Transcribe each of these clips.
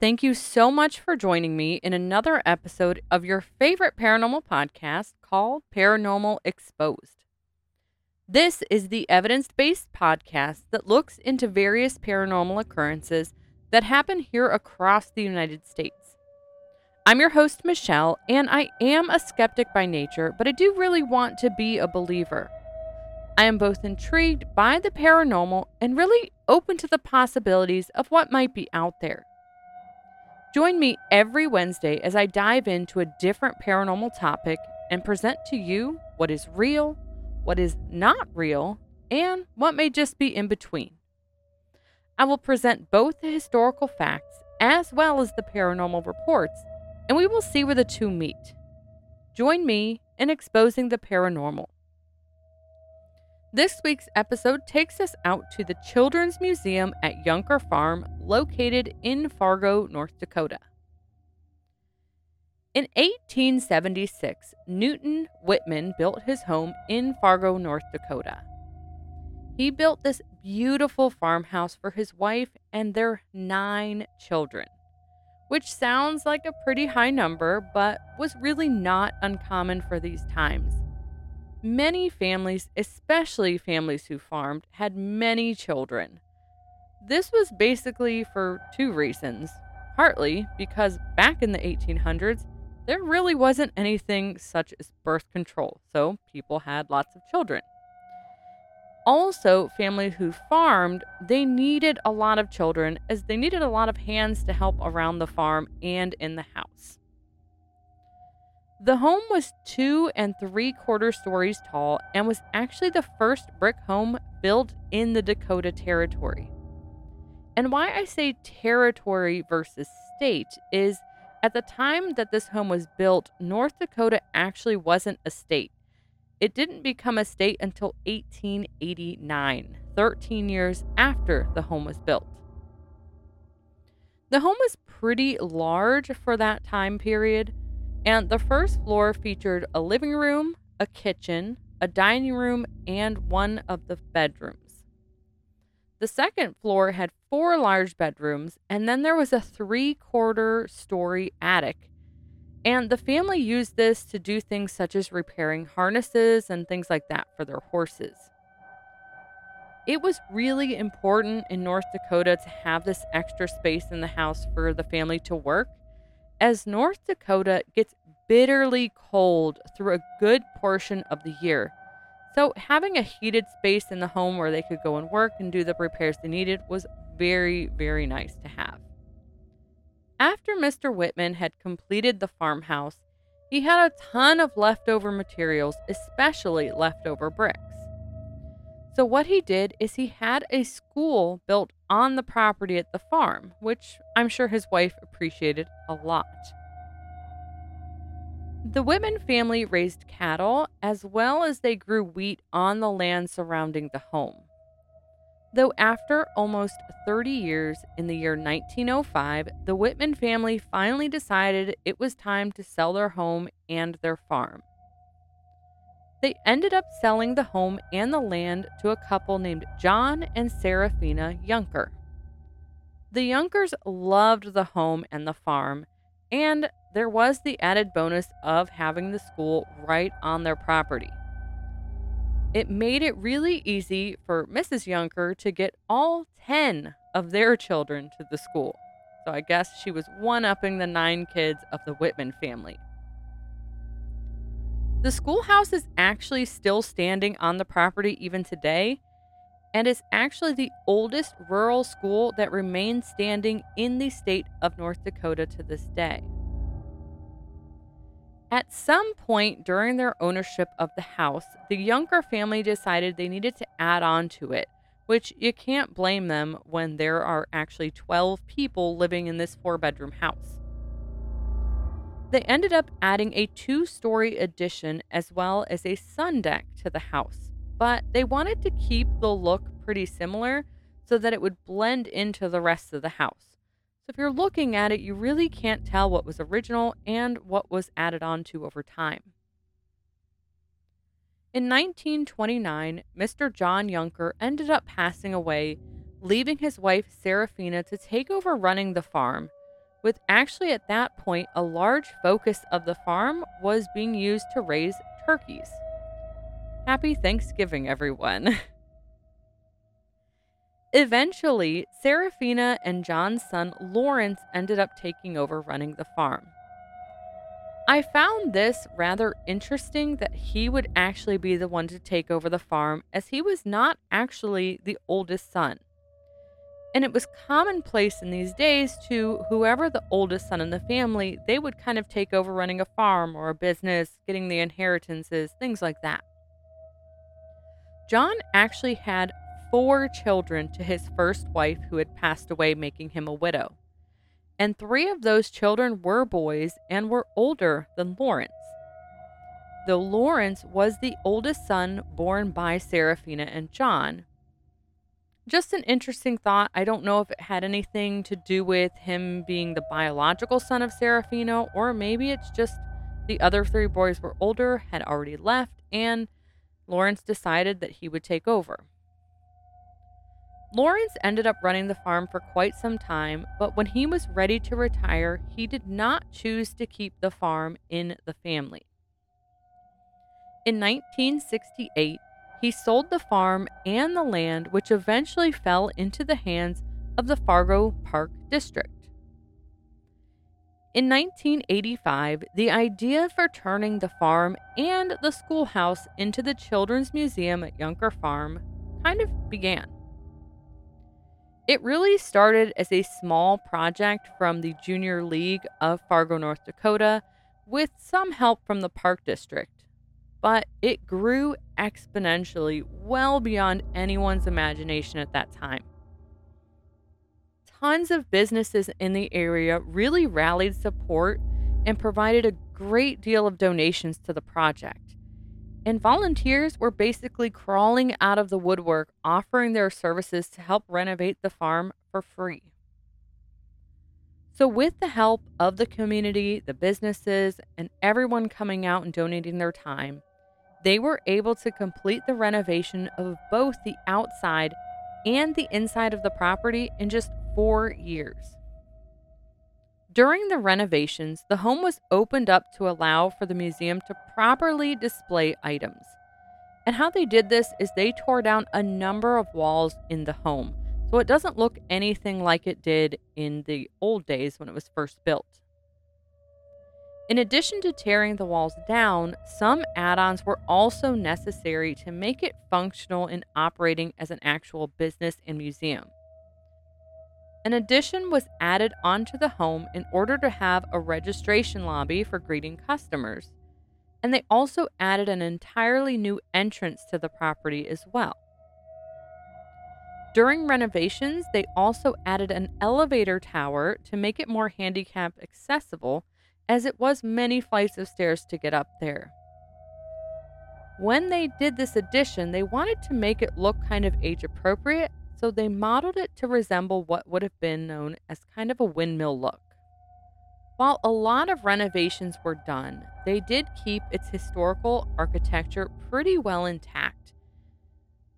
Thank you so much for joining me in another episode of your favorite paranormal podcast called Paranormal Exposed. This is the evidence based podcast that looks into various paranormal occurrences that happen here across the United States. I'm your host, Michelle, and I am a skeptic by nature, but I do really want to be a believer. I am both intrigued by the paranormal and really open to the possibilities of what might be out there. Join me every Wednesday as I dive into a different paranormal topic and present to you what is real, what is not real, and what may just be in between. I will present both the historical facts as well as the paranormal reports, and we will see where the two meet. Join me in exposing the paranormal. This week's episode takes us out to the Children's Museum at Yunker Farm, located in Fargo, North Dakota. In 1876, Newton Whitman built his home in Fargo, North Dakota. He built this beautiful farmhouse for his wife and their nine children, which sounds like a pretty high number, but was really not uncommon for these times. Many families, especially families who farmed, had many children. This was basically for two reasons. Partly because back in the 1800s, there really wasn't anything such as birth control, so people had lots of children. Also, families who farmed, they needed a lot of children as they needed a lot of hands to help around the farm and in the house. The home was two and three quarter stories tall and was actually the first brick home built in the Dakota Territory. And why I say territory versus state is at the time that this home was built, North Dakota actually wasn't a state. It didn't become a state until 1889, 13 years after the home was built. The home was pretty large for that time period and the first floor featured a living room, a kitchen, a dining room, and one of the bedrooms. The second floor had four large bedrooms, and then there was a three quarter story attic. And the family used this to do things such as repairing harnesses and things like that for their horses. It was really important in North Dakota to have this extra space in the house for the family to work as North Dakota gets bitterly cold through a good portion of the year. So, having a heated space in the home where they could go and work and do the repairs they needed was very, very nice to have. After Mr. Whitman had completed the farmhouse, he had a ton of leftover materials, especially leftover bricks. So, what he did is he had a school built on the property at the farm, which I'm sure his wife appreciated a lot. The Whitman family raised cattle as well as they grew wheat on the land surrounding the home. Though after almost 30 years in the year 1905, the Whitman family finally decided it was time to sell their home and their farm. They ended up selling the home and the land to a couple named John and Seraphina Yunker. The Yunkers loved the home and the farm, and there was the added bonus of having the school right on their property. It made it really easy for Mrs. Yunker to get all 10 of their children to the school. So I guess she was one upping the nine kids of the Whitman family. The schoolhouse is actually still standing on the property even today, and is actually the oldest rural school that remains standing in the state of North Dakota to this day. At some point during their ownership of the house, the Yunker family decided they needed to add on to it, which you can't blame them when there are actually 12 people living in this four bedroom house. They ended up adding a two story addition as well as a sun deck to the house, but they wanted to keep the look pretty similar so that it would blend into the rest of the house. So if you're looking at it, you really can't tell what was original and what was added on to over time. In 1929, Mr. John Yunker ended up passing away, leaving his wife Seraphina to take over running the farm with actually at that point a large focus of the farm was being used to raise turkeys. Happy Thanksgiving, everyone. Eventually, Serafina and John's son Lawrence ended up taking over running the farm. I found this rather interesting that he would actually be the one to take over the farm, as he was not actually the oldest son. And it was commonplace in these days to whoever the oldest son in the family, they would kind of take over running a farm or a business, getting the inheritances, things like that. John actually had four children to his first wife who had passed away, making him a widow. And three of those children were boys and were older than Lawrence. Though Lawrence was the oldest son born by Serafina and John, just an interesting thought. I don't know if it had anything to do with him being the biological son of Serafina, or maybe it's just the other three boys were older, had already left, and Lawrence decided that he would take over. Lawrence ended up running the farm for quite some time, but when he was ready to retire, he did not choose to keep the farm in the family. In 1968, he sold the farm and the land, which eventually fell into the hands of the Fargo Park District. In 1985, the idea for turning the farm and the schoolhouse into the Children's Museum at Yunker Farm kind of began. It really started as a small project from the Junior League of Fargo, North Dakota, with some help from the Park District but it grew exponentially well beyond anyone's imagination at that time. Tons of businesses in the area really rallied support and provided a great deal of donations to the project. And volunteers were basically crawling out of the woodwork offering their services to help renovate the farm for free. So, with the help of the community, the businesses, and everyone coming out and donating their time, they were able to complete the renovation of both the outside and the inside of the property in just four years. During the renovations, the home was opened up to allow for the museum to properly display items. And how they did this is they tore down a number of walls in the home, so it doesn't look anything like it did in the old days when it was first built. In addition to tearing the walls down, some add ons were also necessary to make it functional in operating as an actual business and museum. An addition was added onto the home in order to have a registration lobby for greeting customers, and they also added an entirely new entrance to the property as well. During renovations, they also added an elevator tower to make it more handicap accessible as it was many flights of stairs to get up there. When they did this addition, they wanted to make it look kind of age appropriate, so they modeled it to resemble what would have been known as kind of a windmill look. While a lot of renovations were done, they did keep its historical architecture pretty well intact.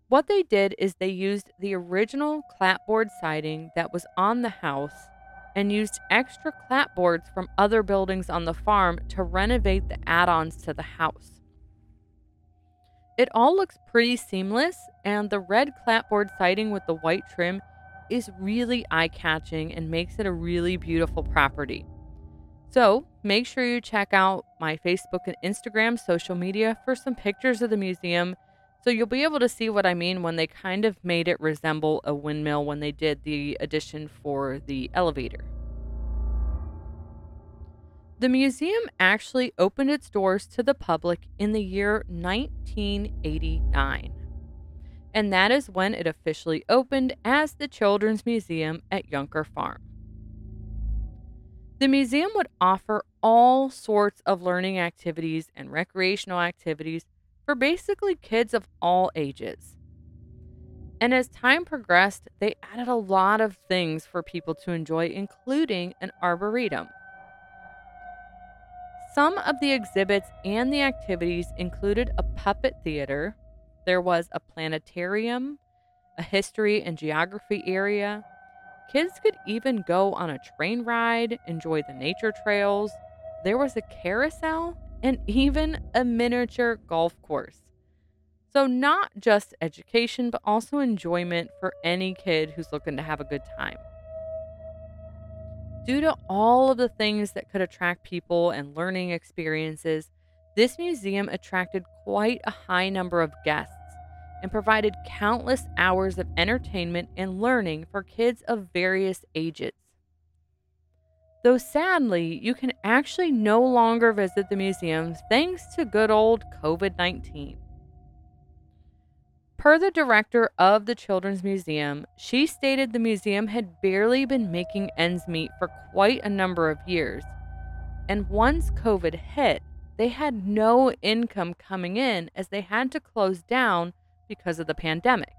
What they did is they used the original clapboard siding that was on the house and used extra clapboards from other buildings on the farm to renovate the add ons to the house. It all looks pretty seamless, and the red clapboard siding with the white trim is really eye catching and makes it a really beautiful property. So, make sure you check out my Facebook and Instagram social media for some pictures of the museum so you'll be able to see what I mean when they kind of made it resemble a windmill when they did the addition for the elevator. The museum actually opened its doors to the public in the year 1989. And that is when it officially opened as the Children's Museum at Yunker Farm. The museum would offer all sorts of learning activities and recreational activities for basically kids of all ages. And as time progressed, they added a lot of things for people to enjoy, including an arboretum. Some of the exhibits and the activities included a puppet theater, there was a planetarium, a history and geography area, Kids could even go on a train ride, enjoy the nature trails. There was a carousel and even a miniature golf course. So, not just education, but also enjoyment for any kid who's looking to have a good time. Due to all of the things that could attract people and learning experiences, this museum attracted quite a high number of guests and provided countless hours of entertainment and learning for kids of various ages. Though sadly, you can actually no longer visit the museum thanks to good old COVID 19. Per the director of the Children's Museum, she stated the museum had barely been making ends meet for quite a number of years. And once COVID hit, they had no income coming in as they had to close down because of the pandemic.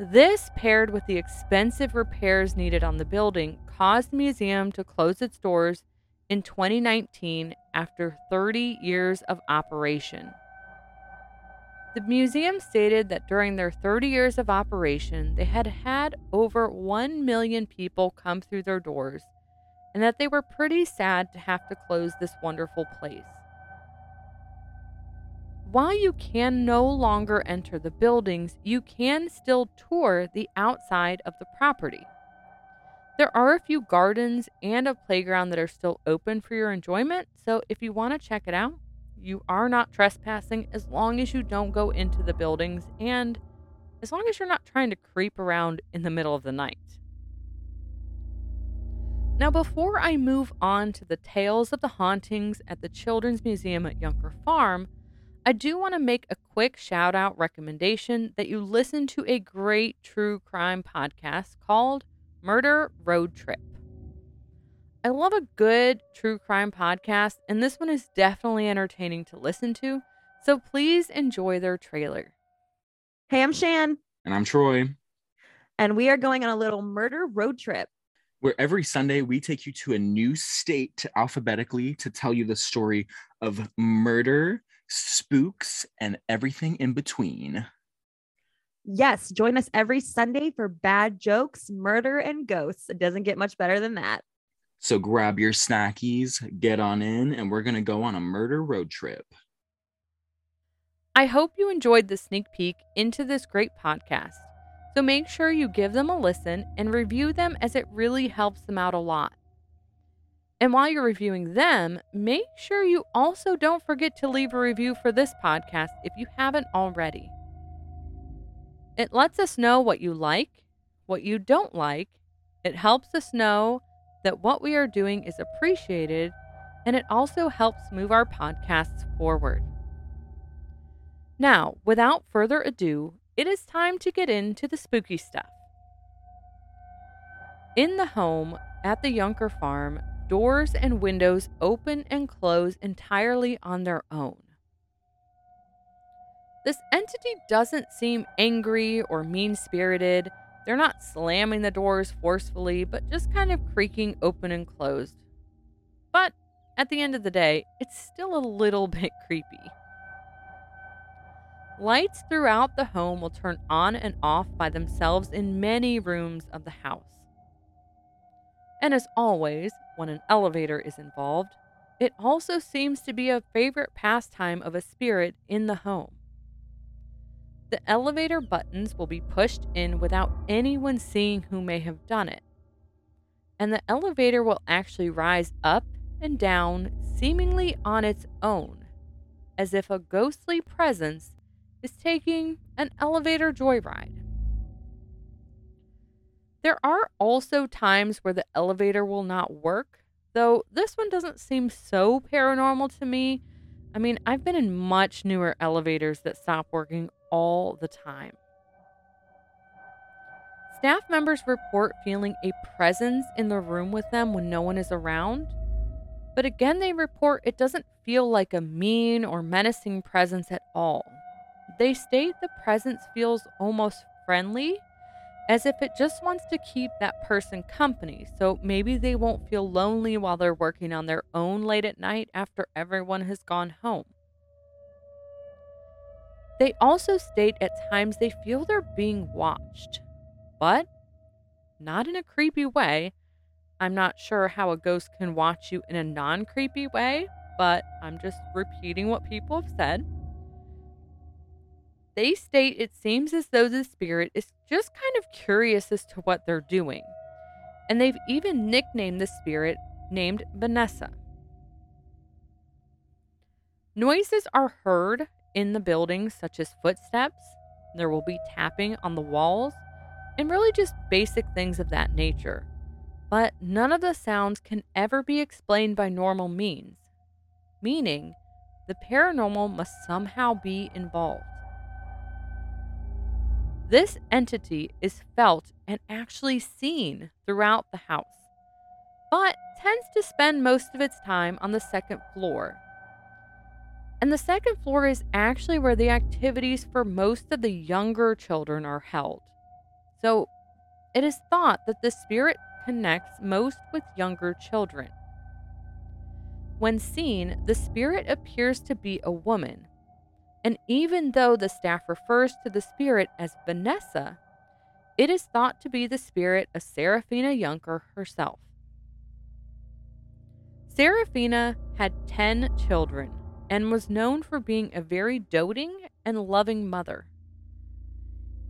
This, paired with the expensive repairs needed on the building, caused the museum to close its doors in 2019 after 30 years of operation. The museum stated that during their 30 years of operation, they had had over 1 million people come through their doors and that they were pretty sad to have to close this wonderful place. While you can no longer enter the buildings, you can still tour the outside of the property. There are a few gardens and a playground that are still open for your enjoyment, so if you want to check it out, you are not trespassing as long as you don't go into the buildings and as long as you're not trying to creep around in the middle of the night. Now, before I move on to the tales of the hauntings at the Children's Museum at Yunker Farm, I do want to make a quick shout out recommendation that you listen to a great true crime podcast called Murder Road Trip. I love a good true crime podcast, and this one is definitely entertaining to listen to. So please enjoy their trailer. Hey, I'm Shan. And I'm Troy. And we are going on a little murder road trip. Where every Sunday we take you to a new state alphabetically to tell you the story of murder, spooks, and everything in between. Yes, join us every Sunday for bad jokes, murder, and ghosts. It doesn't get much better than that. So grab your snackies, get on in, and we're going to go on a murder road trip. I hope you enjoyed the sneak peek into this great podcast. So make sure you give them a listen and review them as it really helps them out a lot. And while you're reviewing them, make sure you also don't forget to leave a review for this podcast if you haven't already. It lets us know what you like, what you don't like. It helps us know that what we are doing is appreciated, and it also helps move our podcasts forward. Now, without further ado, it is time to get into the spooky stuff. In the home at the Yunker farm, doors and windows open and close entirely on their own. This entity doesn't seem angry or mean spirited. They're not slamming the doors forcefully, but just kind of creaking open and closed. But at the end of the day, it's still a little bit creepy. Lights throughout the home will turn on and off by themselves in many rooms of the house. And as always, when an elevator is involved, it also seems to be a favorite pastime of a spirit in the home. The elevator buttons will be pushed in without anyone seeing who may have done it. And the elevator will actually rise up and down seemingly on its own, as if a ghostly presence is taking an elevator joyride. There are also times where the elevator will not work, though this one doesn't seem so paranormal to me. I mean, I've been in much newer elevators that stop working all the time. Staff members report feeling a presence in the room with them when no one is around. But again, they report it doesn't feel like a mean or menacing presence at all. They state the presence feels almost friendly, as if it just wants to keep that person company, so maybe they won't feel lonely while they're working on their own late at night after everyone has gone home. They also state at times they feel they're being watched, but not in a creepy way. I'm not sure how a ghost can watch you in a non creepy way, but I'm just repeating what people have said. They state it seems as though the spirit is just kind of curious as to what they're doing, and they've even nicknamed the spirit named Vanessa. Noises are heard in the buildings, such as footsteps, there will be tapping on the walls, and really just basic things of that nature. But none of the sounds can ever be explained by normal means, meaning the paranormal must somehow be involved. This entity is felt and actually seen throughout the house, but tends to spend most of its time on the second floor and the second floor is actually where the activities for most of the younger children are held. So it is thought that the spirit connects most with younger children. When seen, the spirit appears to be a woman. And even though the staff refers to the spirit as Vanessa, it is thought to be the spirit of Serafina Yunker herself. Serafina had 10 children and was known for being a very doting and loving mother.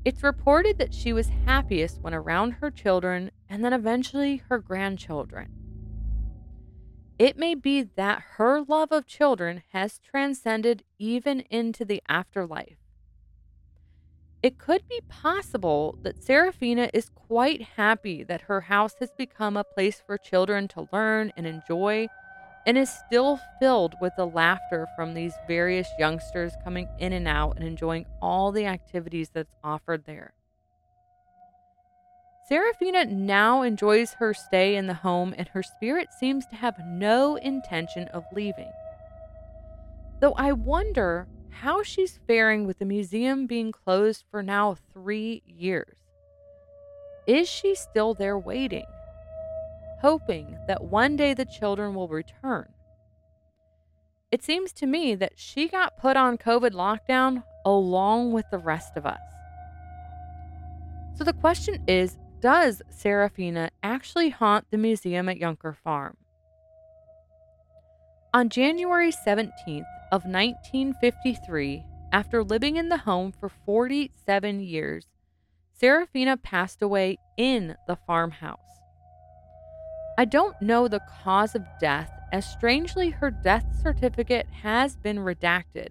It's reported that she was happiest when around her children and then eventually her grandchildren. It may be that her love of children has transcended even into the afterlife. It could be possible that Serafina is quite happy that her house has become a place for children to learn and enjoy and is still filled with the laughter from these various youngsters coming in and out and enjoying all the activities that's offered there. Serafina now enjoys her stay in the home, and her spirit seems to have no intention of leaving. Though I wonder how she's faring with the museum being closed for now three years. Is she still there waiting? hoping that one day the children will return. It seems to me that she got put on COVID lockdown along with the rest of us. So the question is Does Serafina actually haunt the museum at Yunker Farm? On January 17th of 1953, after living in the home for 47 years, Serafina passed away in the farmhouse. I don't know the cause of death, as strangely her death certificate has been redacted.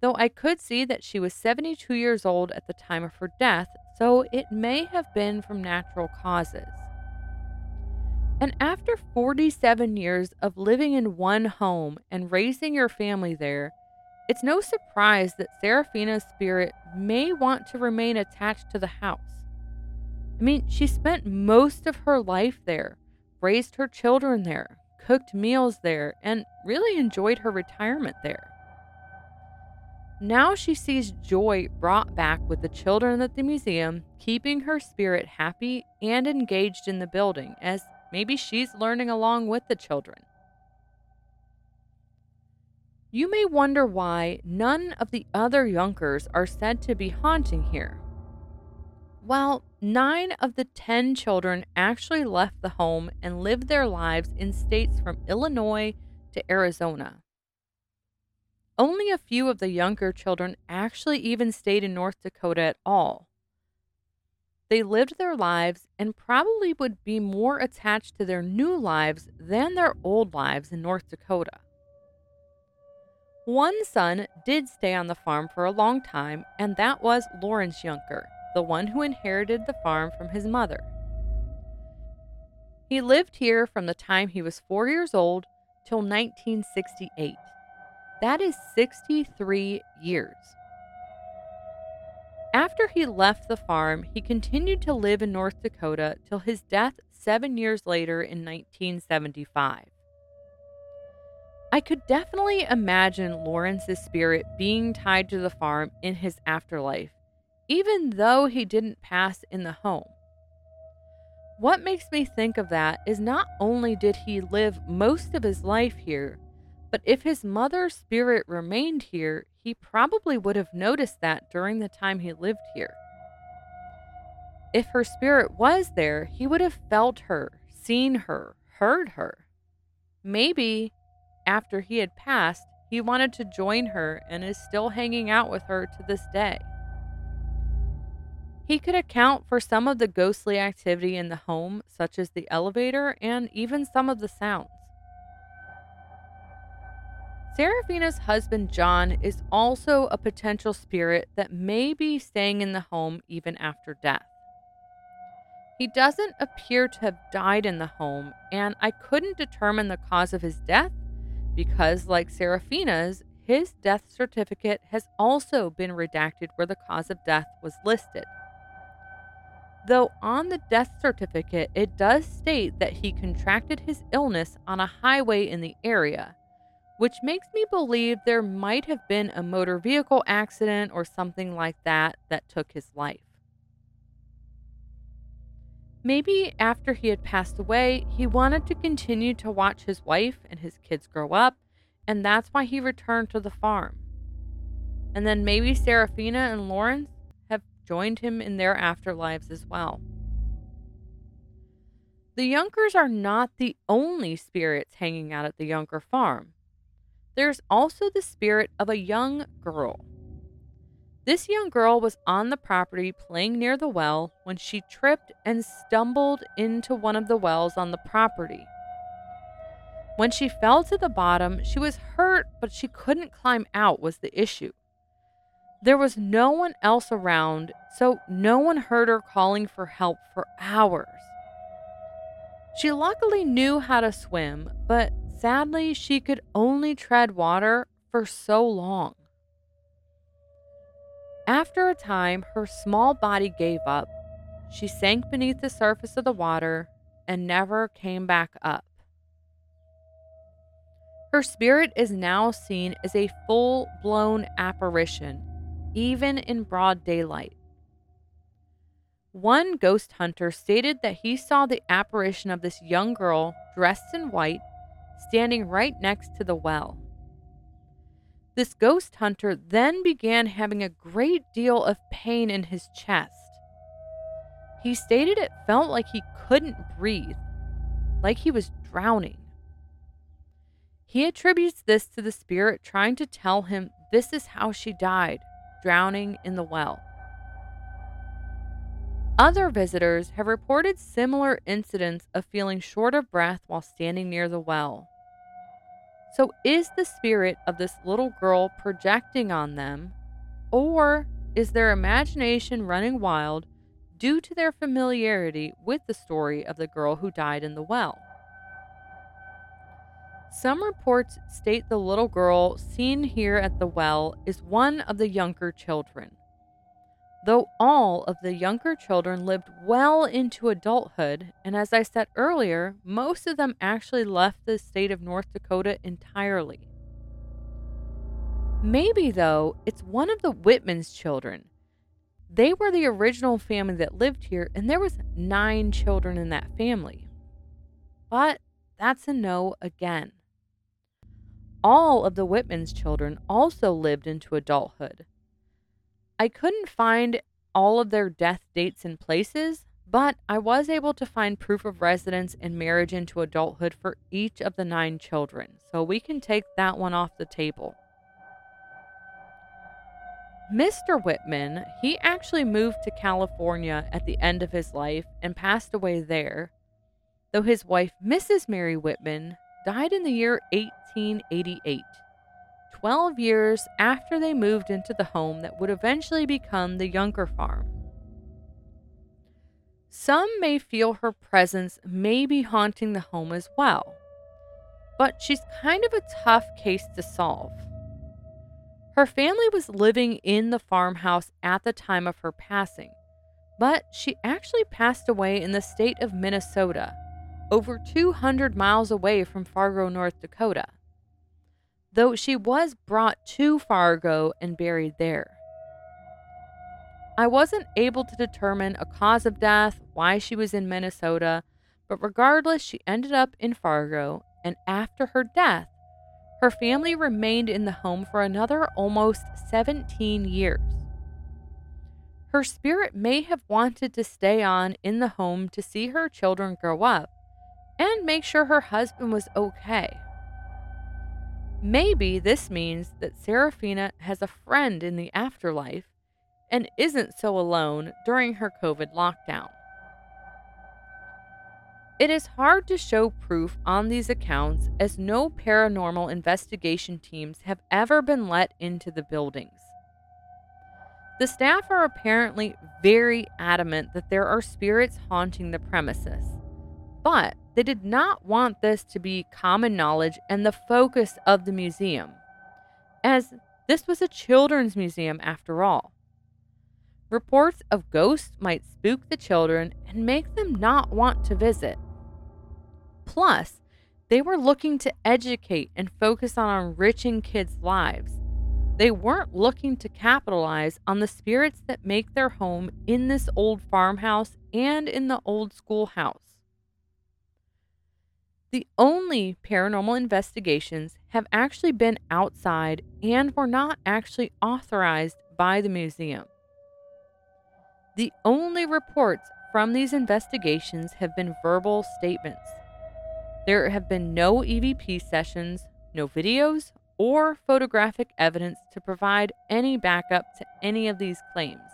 Though I could see that she was 72 years old at the time of her death, so it may have been from natural causes. And after 47 years of living in one home and raising your family there, it's no surprise that Serafina's spirit may want to remain attached to the house. I mean, she spent most of her life there, raised her children there, cooked meals there, and really enjoyed her retirement there. Now she sees joy brought back with the children at the museum, keeping her spirit happy and engaged in the building, as maybe she's learning along with the children. You may wonder why none of the other Yunkers are said to be haunting here. Well, nine of the 10 children actually left the home and lived their lives in states from Illinois to Arizona. Only a few of the younger children actually even stayed in North Dakota at all. They lived their lives and probably would be more attached to their new lives than their old lives in North Dakota. One son did stay on the farm for a long time, and that was Lawrence Yunker the one who inherited the farm from his mother. He lived here from the time he was four years old till 1968. That is 63 years. After he left the farm, he continued to live in North Dakota till his death seven years later in 1975. I could definitely imagine Lawrence's spirit being tied to the farm in his afterlife even though he didn't pass in the home. What makes me think of that is not only did he live most of his life here, but if his mother's spirit remained here, he probably would have noticed that during the time he lived here. If her spirit was there, he would have felt her, seen her, heard her. Maybe after he had passed, he wanted to join her and is still hanging out with her to this day. He could account for some of the ghostly activity in the home, such as the elevator and even some of the sounds. Serafina's husband John is also a potential spirit that may be staying in the home even after death. He doesn't appear to have died in the home, and I couldn't determine the cause of his death because, like Serafina's, his death certificate has also been redacted where the cause of death was listed. Though on the death certificate, it does state that he contracted his illness on a highway in the area, which makes me believe there might have been a motor vehicle accident or something like that that took his life. Maybe after he had passed away, he wanted to continue to watch his wife and his kids grow up, and that's why he returned to the farm. And then maybe Serafina and Lawrence have joined him in their afterlives as well. The Yunkers are not the only spirits hanging out at the Yunker farm. There's also the spirit of a young girl. This young girl was on the property playing near the well when she tripped and stumbled into one of the wells on the property. When she fell to the bottom, she was hurt, but she couldn't climb out, was the issue. There was no one else around, so no one heard her calling for help for hours. She luckily knew how to swim, but sadly, she could only tread water for so long. After a time, her small body gave up. She sank beneath the surface of the water and never came back up. Her spirit is now seen as a full blown apparition, even in broad daylight. One ghost hunter stated that he saw the apparition of this young girl dressed in white standing right next to the well. This ghost hunter then began having a great deal of pain in his chest. He stated it felt like he couldn't breathe, like he was drowning. He attributes this to the spirit trying to tell him this is how she died, drowning in the well. Other visitors have reported similar incidents of feeling short of breath while standing near the well. So, is the spirit of this little girl projecting on them, or is their imagination running wild due to their familiarity with the story of the girl who died in the well? Some reports state the little girl seen here at the well is one of the Yunker children though all of the younger children lived well into adulthood, and as I said earlier, most of them actually left the state of North Dakota entirely. Maybe, though, it's one of the Whitman's children. They were the original family that lived here, and there was nine children in that family. But that's a no again. All of the Whitman's children also lived into adulthood. I couldn't find all of their death dates and places, but I was able to find proof of residence and marriage into adulthood for each of the nine children, so we can take that one off the table. Mr. Whitman, he actually moved to California at the end of his life and passed away there, though his wife, Mrs. Mary Whitman, died in the year 1888. 12 years after they moved into the home that would eventually become the Yunker farm. Some may feel her presence may be haunting the home as well, but she's kind of a tough case to solve. Her family was living in the farmhouse at the time of her passing, but she actually passed away in the state of Minnesota, over 200 miles away from Fargo, North Dakota though she was brought to Fargo and buried there. I wasn't able to determine a cause of death, why she was in Minnesota, but regardless, she ended up in Fargo, and after her death, her family remained in the home for another almost 17 years. her spirit may have wanted to stay on in the home to see her children grow up and make sure her husband was okay. Maybe this means that Serafina has a friend in the afterlife and isn't so alone during her COVID lockdown. It is hard to show proof on these accounts as no paranormal investigation teams have ever been let into the buildings. The staff are apparently very adamant that there are spirits haunting the premises, but they did not want this to be common knowledge and the focus of the museum, as this was a children's museum after all. Reports of ghosts might spook the children and make them not want to visit. Plus, they were looking to educate and focus on enriching kids' lives. They weren't looking to capitalize on the spirits that make their home in this old farmhouse and in the old schoolhouse. The only paranormal investigations have actually been outside and were not actually authorized by the museum. The only reports from these investigations have been verbal statements. There have been no EVP sessions, no videos, or photographic evidence to provide any backup to any of these claims.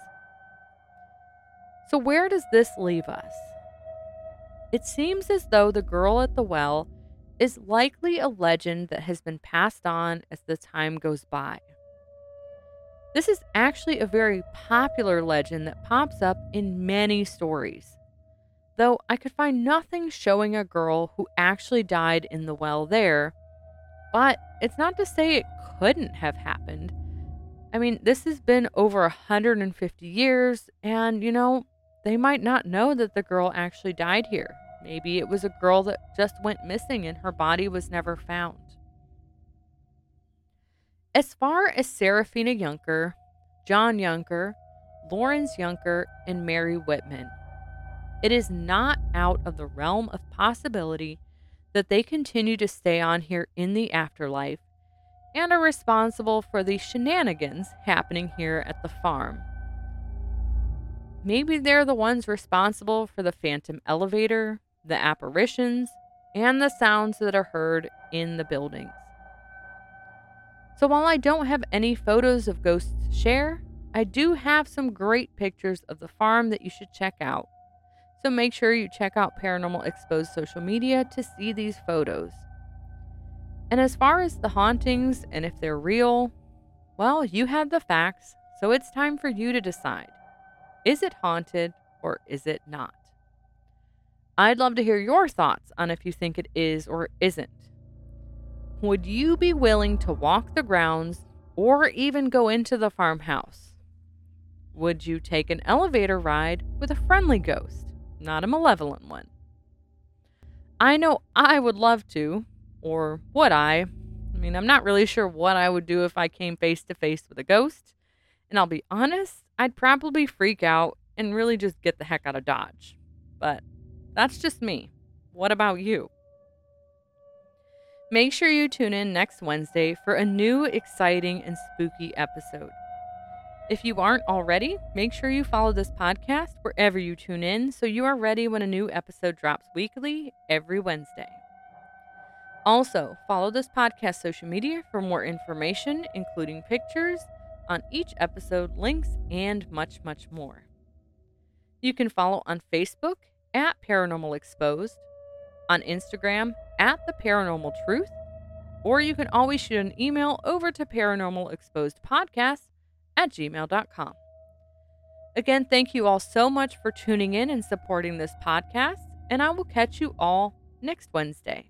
So, where does this leave us? It seems as though the girl at the well is likely a legend that has been passed on as the time goes by. This is actually a very popular legend that pops up in many stories. Though I could find nothing showing a girl who actually died in the well there, but it's not to say it couldn't have happened. I mean, this has been over 150 years, and you know, they might not know that the girl actually died here. Maybe it was a girl that just went missing and her body was never found. As far as Serafina Yunker, John Yunker, Lawrence Yunker, and Mary Whitman, it is not out of the realm of possibility that they continue to stay on here in the afterlife and are responsible for the shenanigans happening here at the farm. Maybe they're the ones responsible for the phantom elevator, the apparitions, and the sounds that are heard in the buildings. So while I don't have any photos of ghosts to share, I do have some great pictures of the farm that you should check out. So make sure you check out Paranormal Exposed social media to see these photos. And as far as the hauntings and if they're real, well, you have the facts, so it's time for you to decide. Is it haunted or is it not? I'd love to hear your thoughts on if you think it is or isn't. Would you be willing to walk the grounds or even go into the farmhouse? Would you take an elevator ride with a friendly ghost, not a malevolent one? I know I would love to, or would I? I mean, I'm not really sure what I would do if I came face to face with a ghost. And I'll be honest, I'd probably freak out and really just get the heck out of Dodge. But that's just me. What about you? Make sure you tune in next Wednesday for a new, exciting, and spooky episode. If you aren't already, make sure you follow this podcast wherever you tune in so you are ready when a new episode drops weekly every Wednesday. Also, follow this podcast social media for more information, including pictures on each episode, links, and much, much more. You can follow on Facebook at Paranormal Exposed, on Instagram at The Paranormal Truth, or you can always shoot an email over to Paranormal Exposed Podcast at gmail.com. Again, thank you all so much for tuning in and supporting this podcast, and I will catch you all next Wednesday.